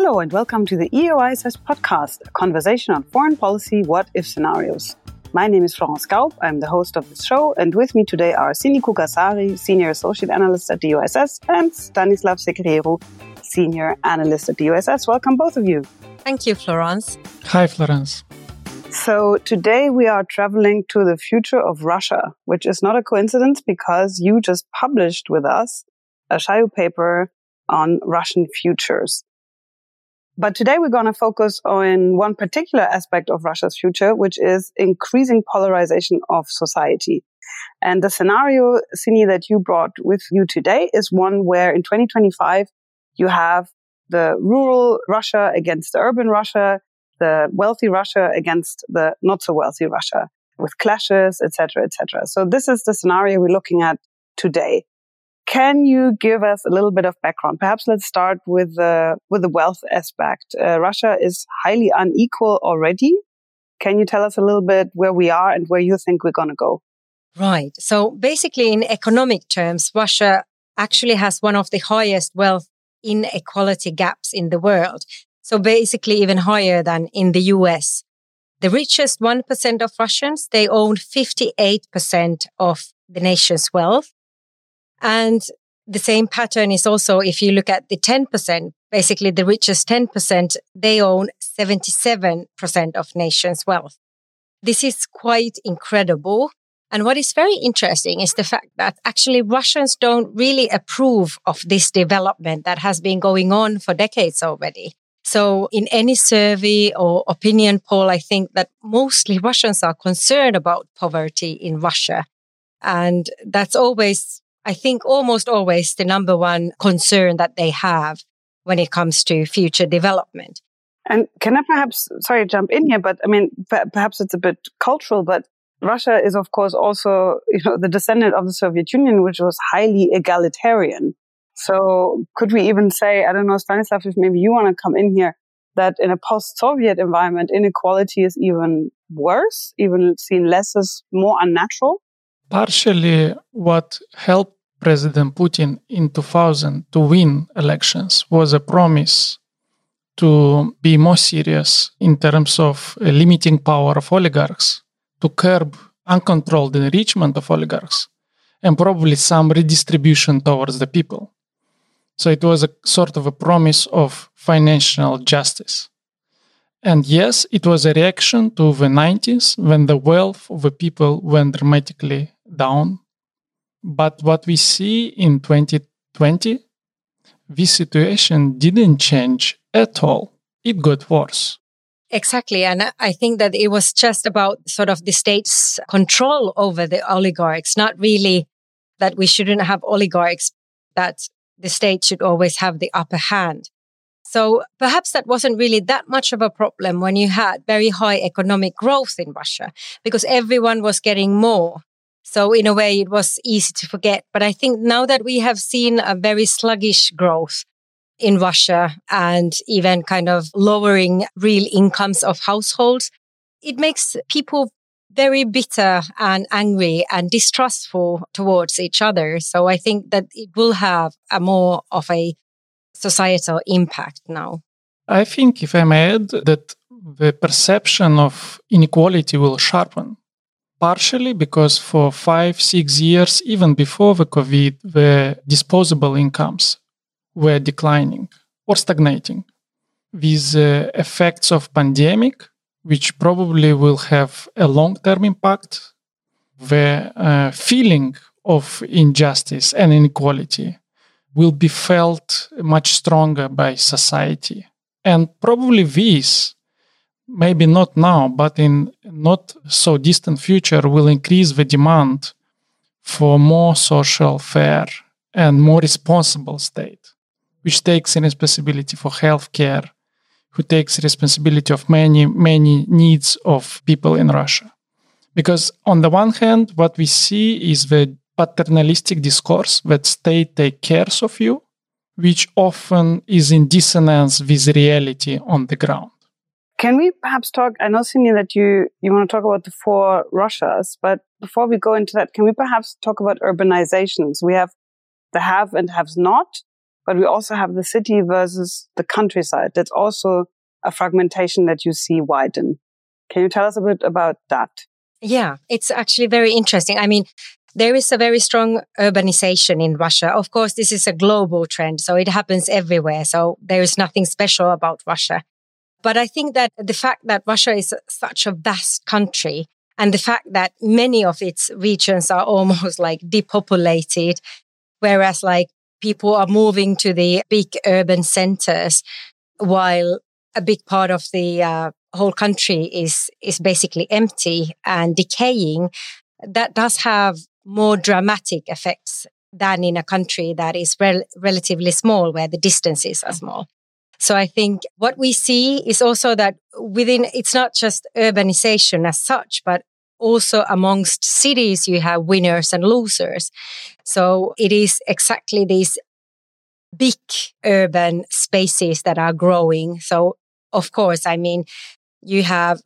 Hello and welcome to the EUISS podcast, a conversation on foreign policy what if scenarios. My name is Florence Gaub. I'm the host of this show, and with me today are Sinikukka Saari, Senior Associate Analyst at the USS, and Stanislav Secrieru, Senior Analyst at the USS. Welcome, both of you. Thank you, Florence. Hi, Florence. So, today we are traveling to the future of Russia, which is not a coincidence because you just published with us a Chaillot paper on Russian futures. But today we're going to focus on one particular aspect of Russia's future, which is increasing polarization of society. And the scenario, Sini, that you brought with you today is one where in 2025, you have the rural Russia against the urban Russia, the wealthy Russia against the not so wealthy Russia with clashes, etc., etc. So this is the scenario we're looking at today. Can you give us a little bit of background? Perhaps let's start with the with the wealth aspect. Uh, Russia is highly unequal already. Can you tell us a little bit where we are and where you think we're going to go? Right. So basically, in economic terms, Russia actually has one of the highest wealth inequality gaps in the world. So basically, even higher than in the US. The richest 1% of Russians, they own 58% of the nation's wealth. And the same pattern is also if you look at the 10%, basically the richest 10%, they own 77% of nation's wealth. This is quite incredible. And what is very interesting is the fact that actually Russians don't really approve of this development that has been going on for decades already. So in any survey or opinion poll, I think that mostly Russians are concerned about poverty in Russia. And that's always I think almost always the number one concern that they have when it comes to future development. And can I perhaps, sorry, jump in here, but I mean, perhaps it's a bit cultural, but Russia is, of course, also, you know, the descendant of the Soviet Union, which was highly egalitarian. So could we even say, I don't know, Stanislav, if maybe you want to come in here, that in a post-Soviet environment, inequality is even worse, even seen less as more unnatural? Partially what helped President Putin in 2000 to win elections was a promise to be more serious in terms of uh, limiting power of oligarchs, to curb uncontrolled enrichment of oligarchs, and probably some redistribution towards the people. So it was a sort of a promise of financial justice. And yes, it was a reaction to the 90s when the wealth of the people went dramatically down but what we see in 2020, this situation didn't change at all. It got worse. Exactly. And I think that it was just about sort of the state's control over the oligarchs, not really that we shouldn't have oligarchs, that the state should always have the upper hand. So perhaps that wasn't really that much of a problem when you had very high economic growth in Russia because everyone was getting more. So in a way, it was easy to forget. But I think now that we have seen a very sluggish growth in Russia and even kind of lowering real incomes of households, it makes people very bitter and angry and distrustful towards each other. So I think that it will have a more of a societal impact now. I think, if I may add, that the perception of inequality will sharpen partially because for five, six years, even before the COVID, the disposable incomes were declining or stagnating. With the effects of pandemic, which probably will have a long-term impact, the uh, feeling of injustice and inequality will be felt much stronger by society. And probably this maybe not now, but in not so distant future, will increase the demand for more social, fair, and more responsible state, which takes responsibility for healthcare, who takes responsibility of many, many needs of people in Russia. Because on the one hand, what we see is the paternalistic discourse that state take cares of you, which often is in dissonance with reality on the ground. Can we perhaps talk? I know, Sini, that you, you want to talk about the four Russias, but before we go into that, can we perhaps talk about urbanizations? We have the have and haves not. but we also have the city versus the countryside. That's also a fragmentation that you see widen. Can you tell us a bit about that? Yeah, it's actually very interesting. I mean, there is a very strong urbanization in Russia. Of course, this is a global trend, so it happens everywhere. So there is nothing special about Russia. But I think that the fact that Russia is such a vast country and the fact that many of its regions are almost like depopulated, whereas like people are moving to the big urban centers while a big part of the uh, whole country is is basically empty and decaying that does have more dramatic effects than in a country that is rel- relatively small where the distances are small so i think what we see is also that within it's not just urbanization as such but also amongst cities you have winners and losers so it is exactly these big urban spaces that are growing so of course i mean you have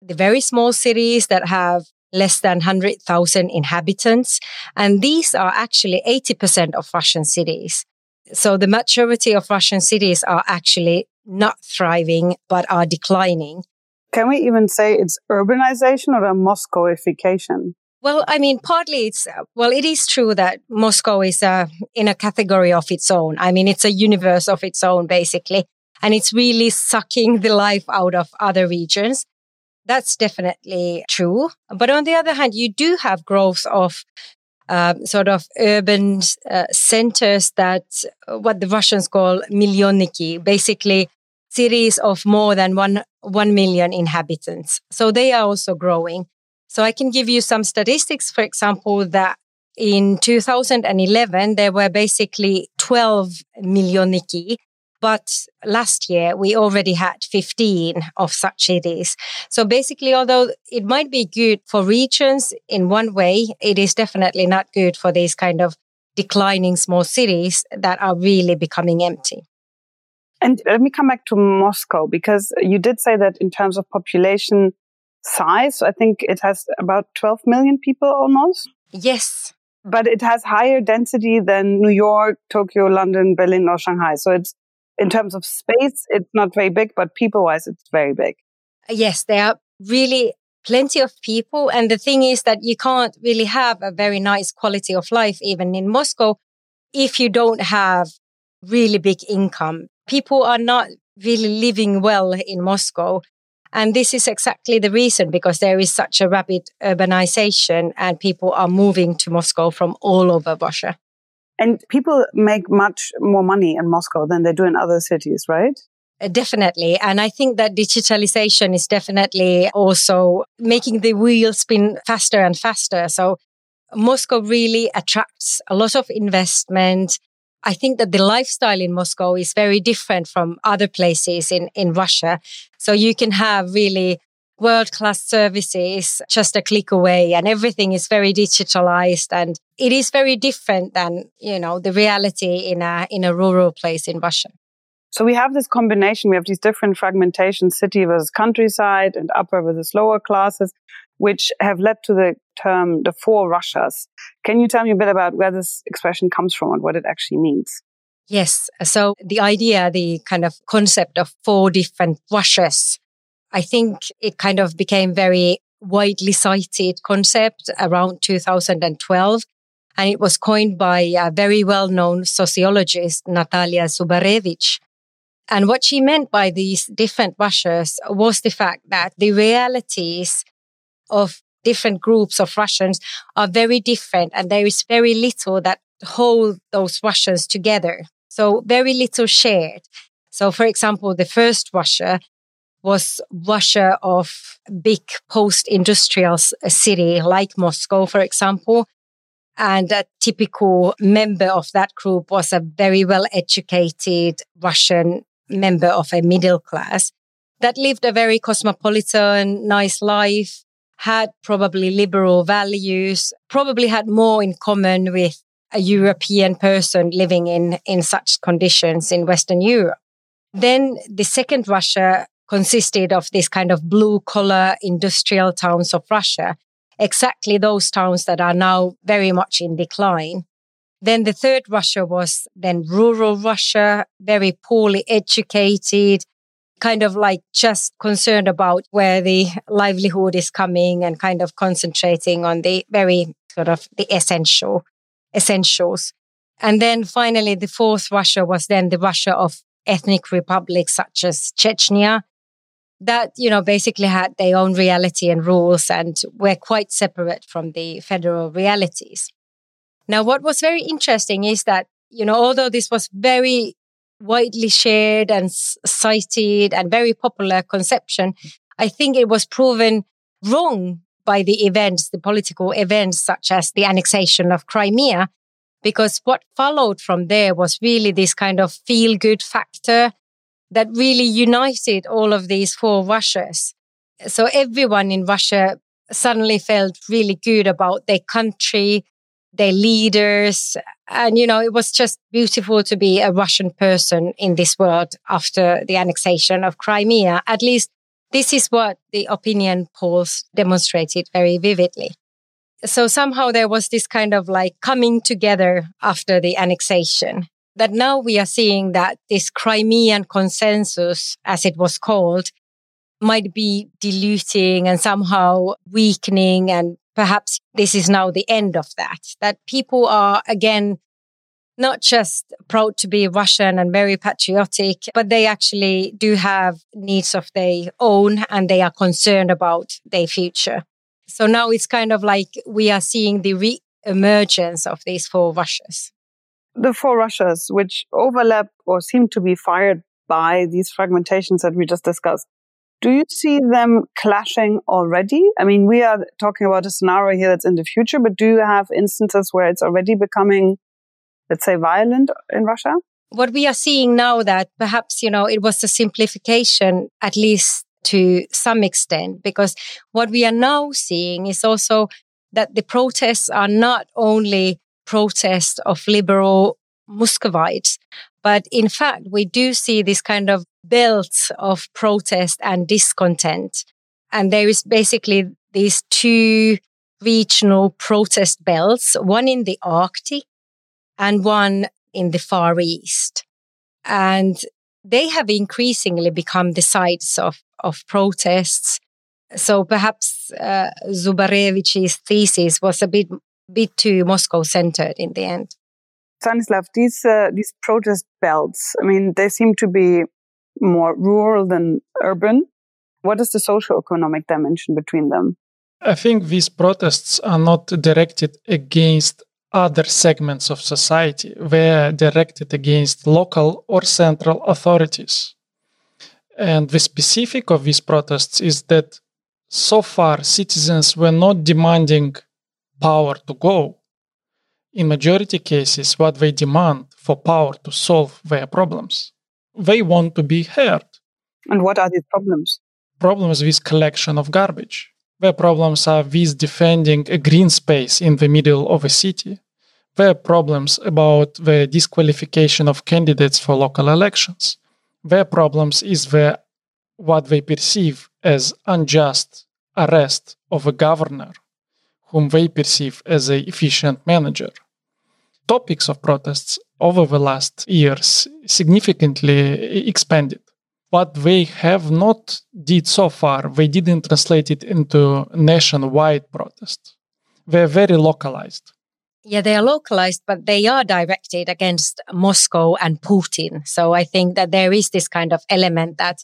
the very small cities that have less than 100,000 inhabitants. And these are actually 80% of Russian cities. So the majority of Russian cities are actually not thriving, but are declining. Can we even say it's urbanization or a Moscowification? Well, I mean, partly it's, well, it is true that Moscow is uh, in a category of its own. I mean, it's a universe of its own, basically and it's really sucking the life out of other regions. That's definitely true. But on the other hand, you do have growth of uh, sort of urban uh, centers that uh, what the Russians call millioniki, basically cities of more than one, 1 million inhabitants. So they are also growing. So I can give you some statistics, for example, that in 2011, there were basically 12 millioniki but last year we already had 15 of such cities. So basically, although it might be good for regions in one way, it is definitely not good for these kind of declining small cities that are really becoming empty. And let me come back to Moscow because you did say that in terms of population size, I think it has about 12 million people almost. Yes. But it has higher density than New York, Tokyo, London, Berlin, or Shanghai. So it's in terms of space, it's not very big, but people wise, it's very big. Yes, there are really plenty of people. And the thing is that you can't really have a very nice quality of life, even in Moscow, if you don't have really big income. People are not really living well in Moscow. And this is exactly the reason because there is such a rapid urbanization and people are moving to Moscow from all over Russia. And people make much more money in Moscow than they do in other cities, right? Uh, definitely. And I think that digitalization is definitely also making the wheel spin faster and faster. So Moscow really attracts a lot of investment. I think that the lifestyle in Moscow is very different from other places in, in Russia. So you can have really world class services just a click away and everything is very digitalized and it is very different than, you know, the reality in a, in a rural place in Russia. So we have this combination. We have these different fragmentations, city versus countryside and upper versus lower classes, which have led to the term the four Russias. Can you tell me a bit about where this expression comes from and what it actually means? Yes. So the idea, the kind of concept of four different Russias I think it kind of became very widely cited concept around 2012. And it was coined by a very well known sociologist, Natalia Zubarevich. And what she meant by these different Russias was the fact that the realities of different groups of Russians are very different and there is very little that hold those Russians together. So very little shared. So for example, the first Russia was Russia of big post-industrial uh, city like Moscow, for example. And a typical member of that group was a very well educated Russian member of a middle class that lived a very cosmopolitan, nice life, had probably liberal values, probably had more in common with a European person living in, in such conditions in Western Europe. Then the second Russia consisted of this kind of blue collar industrial towns of Russia, exactly those towns that are now very much in decline. Then the third Russia was then rural Russia, very poorly educated, kind of like just concerned about where the livelihood is coming and kind of concentrating on the very sort of the essential essentials. And then finally, the fourth Russia was then the Russia of ethnic republics such as Chechnya that, you know, basically had their own reality and rules and were quite separate from the federal realities. Now, what was very interesting is that, you know, although this was very widely shared and cited and very popular conception, I think it was proven wrong by the events, the political events such as the annexation of Crimea, because what followed from there was really this kind of feel good factor that really united all of these four Russias. So everyone in Russia suddenly felt really good about their country, their leaders. And, you know, it was just beautiful to be a Russian person in this world after the annexation of Crimea. At least this is what the opinion polls demonstrated very vividly. So somehow there was this kind of like coming together after the annexation that now we are seeing that this Crimean consensus, as it was called, might be diluting and somehow weakening. And perhaps this is now the end of that, that people are again not just proud to be Russian and very patriotic, but they actually do have needs of their own and they are concerned about their future. So now it's kind of like we are seeing the re emergence of these four Russias the four Russias, which overlap or seem to be fired by these fragmentations that we just discussed. Do you see them clashing already? I mean, we are talking about a scenario here that's in the future, but do you have instances where it's already becoming, let's say, violent in Russia? What we are seeing now that perhaps, you know, it was a simplification, at least to some extent, because what we are now seeing is also that the protests are not only protest of liberal Muscovites. But in fact, we do see this kind of belt of protest and discontent. And there is basically these two regional protest belts, one in the Arctic and one in the Far East. And they have increasingly become the sites of, of protests. So perhaps uh, Zubarevich's thesis was a bit bit too Moscow centered in the end. Stanislav, these uh, these protest belts, I mean, they seem to be more rural than urban. What is the socio-economic dimension between them? I think these protests are not directed against other segments of society. They're directed against local or central authorities. And the specific of these protests is that so far citizens were not demanding power to go. In majority cases, what they demand for power to solve their problems. They want to be heard. And what are these problems? Problems with collection of garbage. Their problems are with defending a green space in the middle of a city. Their problems about the disqualification of candidates for local elections. Their problems is the what they perceive as unjust arrest of a governor Um whom they perceive as an efficient manager. Topics of protests over the last years significantly expanded. What they have not did so far, they didn't translate it into nationwide protests. They're very localized. Yeah, they are localized, but they are directed against Moscow and Putin. So I think that there is this kind of element that,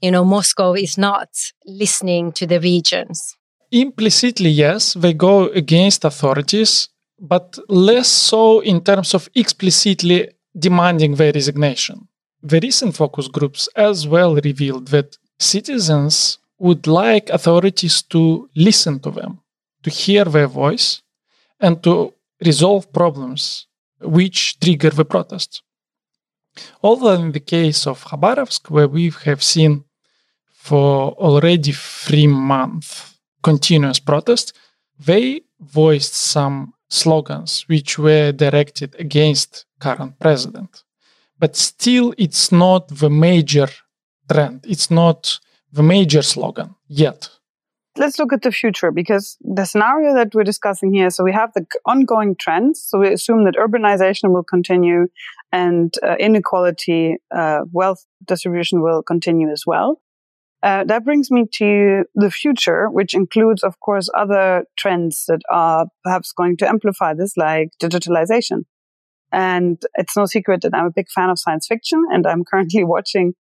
you know, Moscow is not listening to the regions implicitly, yes, they go against authorities, but less so in terms of explicitly demanding their resignation. The recent focus groups as well revealed that citizens would like authorities to listen to them, to hear their voice, and to resolve problems which trigger the protests. Although in the case of Khabarovsk, where we have seen for already three months continuous protest, they voiced some slogans which were directed against current president. But still, it's not the major trend. It's not the major slogan yet. let's look at the future because the scenario that we're discussing here. So we have the ongoing trends. So we assume that urbanization will continue and uh, inequality, uh, wealth distribution will continue as well. Uh, that brings me to the future, which includes, of course, other trends that are perhaps going to amplify this, like digitalization. And it's no secret that I'm a big fan of science fiction, and I'm currently watching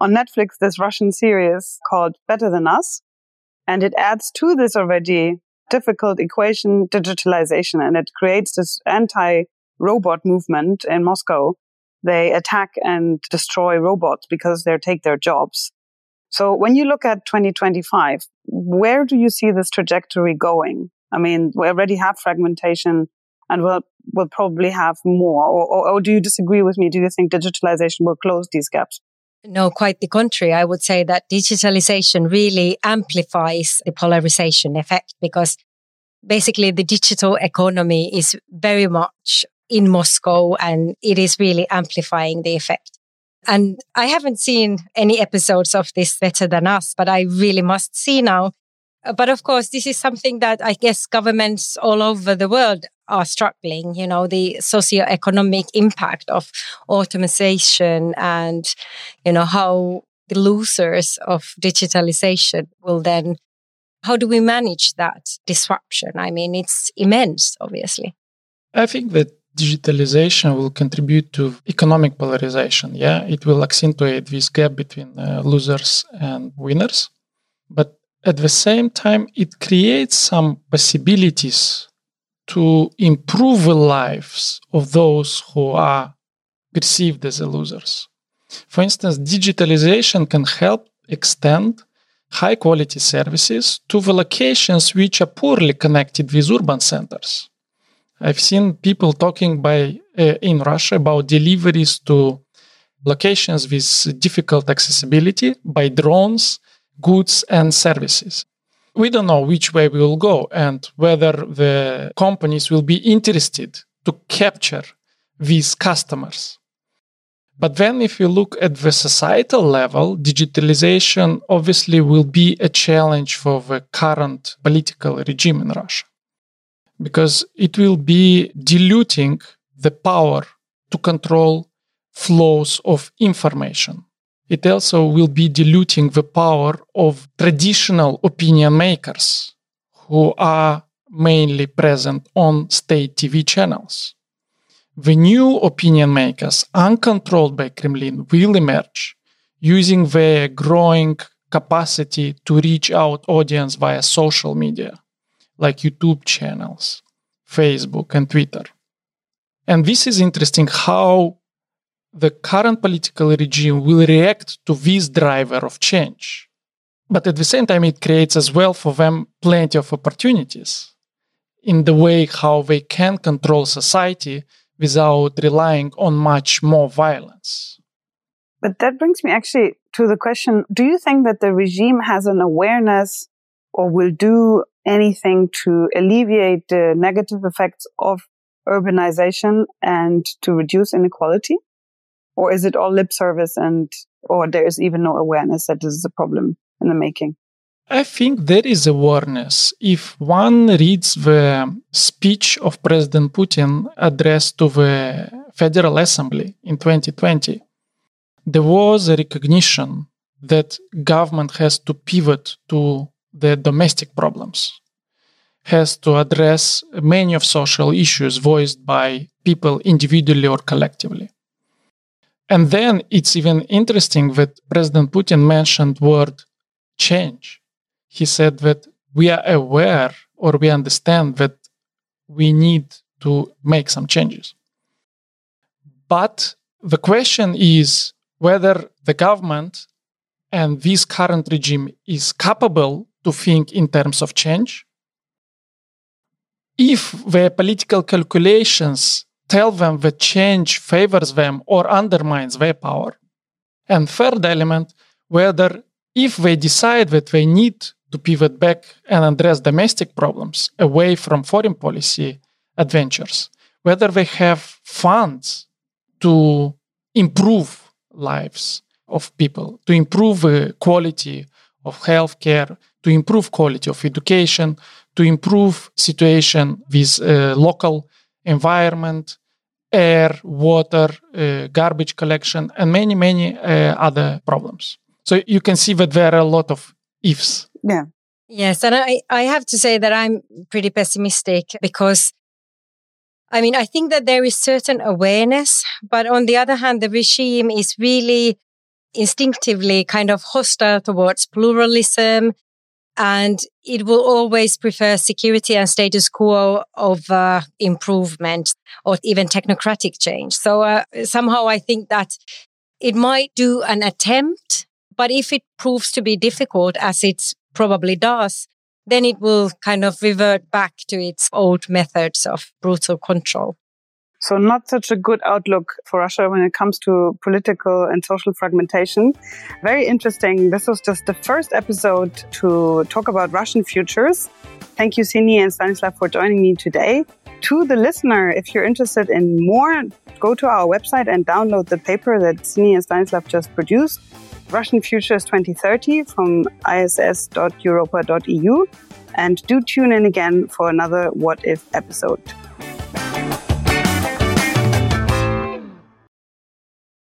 on Netflix this Russian series called Better Than Us. And it adds to this already difficult equation digitalization, and it creates this anti robot movement in Moscow. They attack and destroy robots because they take their jobs. So when you look at 2025, where do you see this trajectory going? I mean, we already have fragmentation and we'll, we'll probably have more. Or, or, or do you disagree with me? Do you think digitalization will close these gaps? No, quite the contrary. I would say that digitalization really amplifies the polarization effect because basically the digital economy is very much in Moscow and it is really amplifying the effect. And I haven't seen any episodes of this better than us, but I really must see now. Uh, but of course, this is something that I guess governments all over the world are struggling, you know, the socio-economic impact of automation and, you know, how the losers of digitalization will then, how do we manage that disruption? I mean, it's immense, obviously. I think that digitalization will contribute to economic polarization. Yeah, it will accentuate this gap between uh, losers and winners. But at the same time, it creates some possibilities to improve the lives of those who are perceived as losers. For instance, digitalization can help extend high quality services to the locations which are poorly connected with urban centers. I've seen people talking by uh, in Russia about deliveries to locations with difficult accessibility by drones, goods and services. We don't know which way we will go and whether the companies will be interested to capture these customers. But then, if you look at the societal level, digitalization obviously will be a challenge for the current political regime in Russia because it will be diluting the power to control flows of information. It also will be diluting the power of traditional opinion makers who are mainly present on state TV channels. The new opinion makers, uncontrolled by Kremlin, will emerge using their growing capacity to reach out audience via social media like YouTube channels, Facebook, and Twitter. And this is interesting how the current political regime will react to this driver of change. But at the same time, it creates as well for them plenty of opportunities in the way how they can control society without relying on much more violence. But that brings me actually to the question do you think that the regime has an awareness or will do anything to alleviate the negative effects of urbanization and to reduce inequality? Or is it all lip service and, or there is even no awareness that this is a problem in the making? I think there is awareness. If one reads the speech of President Putin addressed to the Federal Assembly in 2020, there was a recognition that government has to pivot to the domestic problems has to address many of social issues voiced by people individually or collectively. And then it's even interesting that President Putin mentioned word change. He said that we are aware or we understand that we need to make some changes. But the question is whether the government and this current regime is capable to think in terms of change. If their political calculations tell them that change favors them or undermines their power. And third element, whether if they decide that they need to pivot back and address domestic problems away from foreign policy adventures, whether they have funds to improve lives of people, to improve the quality of healthcare, to improve quality of education, to improve situation with uh, local environment, air, water, uh, garbage collection, and many, many uh, other problems. So you can see that there are a lot of ifs. Yeah. Yes. And I, I have to say that I'm pretty pessimistic because I mean, I think that there is certain awareness, but on the other hand, the regime is really instinctively kind of hostile towards pluralism and it will always prefer security and status quo over improvement or even technocratic change. So uh, somehow I think that it might do an attempt, but if it proves to be difficult, as it probably does, then it will kind of revert back to its old methods of brutal control. So, not such a good outlook for Russia when it comes to political and social fragmentation. Very interesting. This was just the first episode to talk about Russian futures. Thank you, Sini and Stanislav, for joining me today. To the listener, if you're interested in more, go to our website and download the paper that Sini and Stanislav just produced. Russian Futures 2030 from iss.europa.eu. And do tune in again for another What If episode.